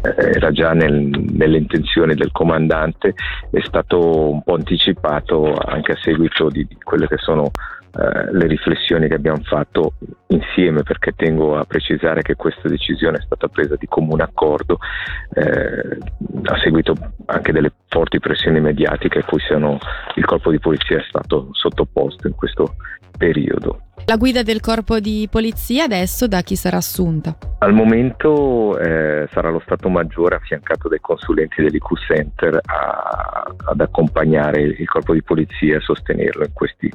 era già nel, nelle intenzioni del comandante, è stato un po' anticipato anche a seguito di, di quelle che sono eh, le riflessioni che abbiamo fatto insieme perché tengo a precisare che questa decisione è stata presa di comune accordo eh, a seguito anche delle forti pressioni mediatiche a cui siano, il corpo di polizia è stato sottoposto in questo periodo. La guida del corpo di polizia adesso da chi sarà assunta? Al momento eh, sarà lo Stato Maggiore affiancato dai consulenti dell'IQ Center a, ad accompagnare il corpo di polizia e sostenerlo in, questi,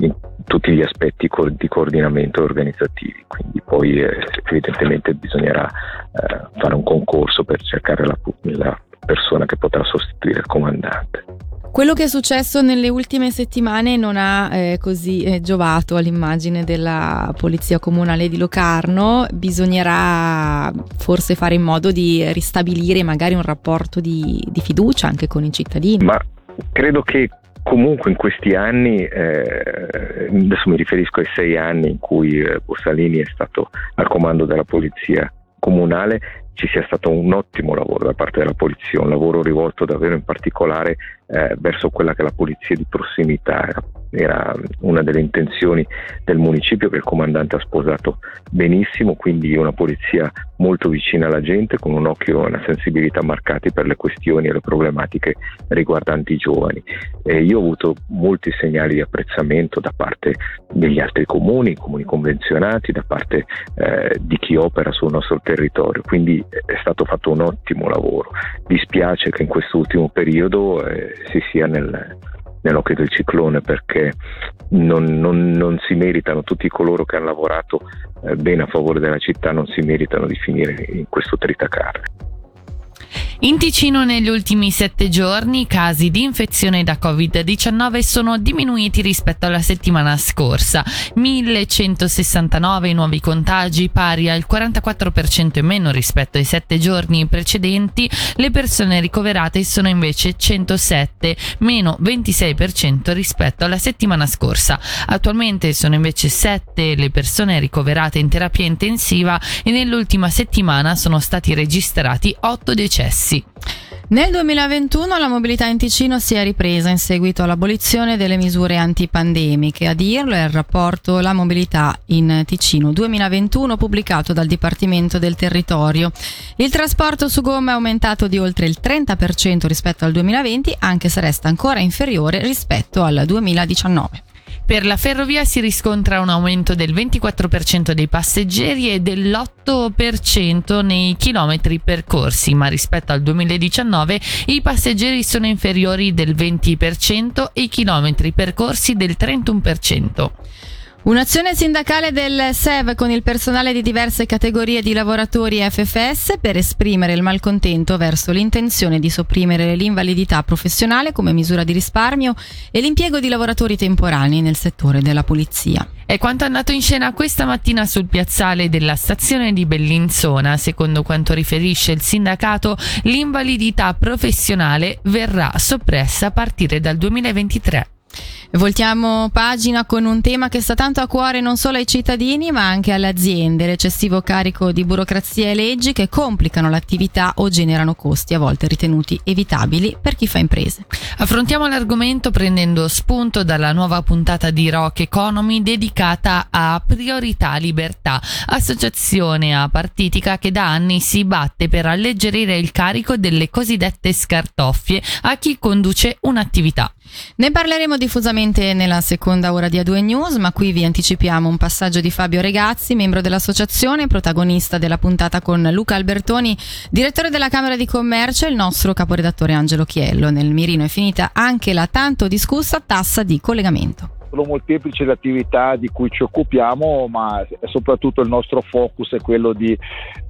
in tutti gli aspetti co- di coordinamento organizzativi. Quindi poi eh, evidentemente bisognerà eh, fare un concorso per cercare la, la persona che potrà sostituire il comandante. Quello che è successo nelle ultime settimane non ha eh, così eh, giovato all'immagine della Polizia Comunale di Locarno, bisognerà forse fare in modo di ristabilire magari un rapporto di, di fiducia anche con i cittadini. Ma credo che comunque in questi anni, eh, adesso mi riferisco ai sei anni in cui eh, Bossalini è stato al comando della Polizia Comunale, ci sia stato un ottimo lavoro da parte della polizia, un lavoro rivolto davvero in particolare eh, verso quella che è la polizia di prossimità. Era una delle intenzioni del municipio che il comandante ha sposato benissimo, quindi una polizia molto vicina alla gente, con un occhio e una sensibilità marcati per le questioni e le problematiche riguardanti i giovani. E io ho avuto molti segnali di apprezzamento da parte degli altri comuni, comuni convenzionati, da parte eh, di chi opera sul nostro territorio, quindi è stato fatto un ottimo lavoro. Dispiace che in quest'ultimo periodo eh, si sia nel, nell'occhio del ciclone perché non, non, non, si meritano tutti coloro che hanno lavorato eh, bene a favore della città, non si meritano di finire in questo tritacarne. In Ticino negli ultimi sette giorni i casi di infezione da Covid-19 sono diminuiti rispetto alla settimana scorsa. 1169 nuovi contagi, pari al 44% in meno rispetto ai sette giorni precedenti. Le persone ricoverate sono invece 107, meno 26% rispetto alla settimana scorsa. Attualmente sono invece 7 le persone ricoverate in terapia intensiva e nell'ultima settimana sono stati registrati 8 decessi sì. Nel 2021 la mobilità in Ticino si è ripresa in seguito all'abolizione delle misure antipandemiche. A dirlo è il rapporto La mobilità in Ticino 2021 pubblicato dal Dipartimento del Territorio. Il trasporto su gomma è aumentato di oltre il 30% rispetto al 2020, anche se resta ancora inferiore rispetto al 2019. Per la ferrovia si riscontra un aumento del 24% dei passeggeri e dell'8% nei chilometri percorsi, ma rispetto al 2019 i passeggeri sono inferiori del 20% e i chilometri percorsi del 31%. Un'azione sindacale del SEV con il personale di diverse categorie di lavoratori FFS per esprimere il malcontento verso l'intenzione di sopprimere l'invalidità professionale come misura di risparmio e l'impiego di lavoratori temporanei nel settore della pulizia. È quanto è andato in scena questa mattina sul piazzale della stazione di Bellinzona. Secondo quanto riferisce il sindacato, l'invalidità professionale verrà soppressa a partire dal 2023. Voltiamo pagina con un tema che sta tanto a cuore non solo ai cittadini ma anche alle aziende, l'eccessivo carico di burocrazia e leggi che complicano l'attività o generano costi a volte ritenuti evitabili per chi fa imprese. Affrontiamo l'argomento prendendo spunto dalla nuova puntata di Rock Economy dedicata a Priorità Libertà, associazione apartitica che da anni si batte per alleggerire il carico delle cosiddette scartoffie a chi conduce un'attività. Ne parleremo diffusamente nella seconda ora di A2 News, ma qui vi anticipiamo un passaggio di Fabio Regazzi, membro dell'associazione, protagonista della puntata con Luca Albertoni, direttore della Camera di Commercio e il nostro caporedattore Angelo Chiello. Nel mirino è finita anche la tanto discussa tassa di collegamento sono molteplici le attività di cui ci occupiamo, ma soprattutto il nostro focus è quello di,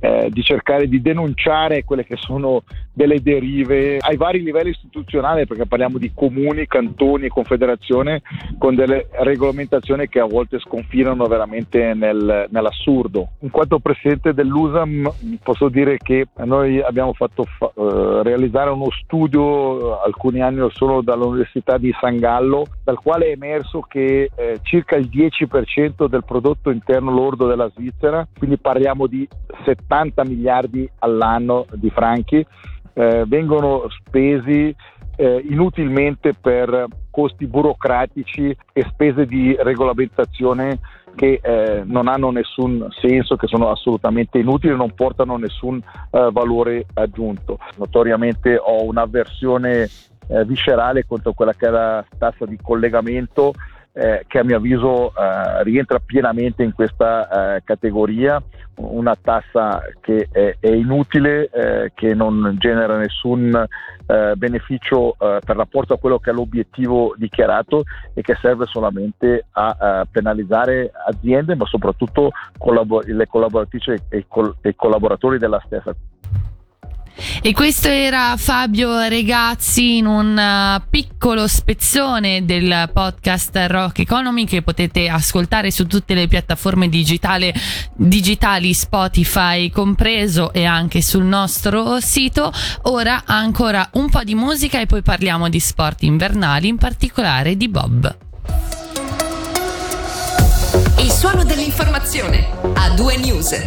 eh, di, cercare di denunciare quelle che sono delle derive ai vari livelli istituzionali, perché parliamo di comuni, cantoni, confederazione, con delle regolamentazioni che a volte sconfinano veramente nel, nell'assurdo. In quanto presidente dell'USAM posso dire che noi abbiamo fatto fa- eh, realizzare uno studio alcuni anni or solo dall'Università di San Gallo, dal quale è emerso che eh, circa il 10% del prodotto interno lordo della Svizzera, quindi parliamo di 70 miliardi all'anno di franchi, eh, vengono spesi eh, inutilmente per costi burocratici e spese di regolamentazione che eh, non hanno nessun senso, che sono assolutamente inutili e non portano nessun eh, valore aggiunto. Notoriamente ho un'avversione eh, viscerale contro quella che è la tassa di collegamento eh, che a mio avviso eh, rientra pienamente in questa eh, categoria, una tassa che è, è inutile, eh, che non genera nessun eh, beneficio eh, per rapporto a quello che è l'obiettivo dichiarato e che serve solamente a, penalizzare aziende, ma soprattutto collabor- le collaboratrici e i collaboratori della stessa. E questo era Fabio Regazzi in un uh, piccolo spezzone del podcast Rock Economy che potete ascoltare su tutte le piattaforme digitali, digitali Spotify compreso e anche sul nostro sito. Ora ancora un po' di musica e poi parliamo di sport invernali, in particolare di Bob. Il suono dell'informazione a due news.